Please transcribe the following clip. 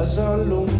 Pasan los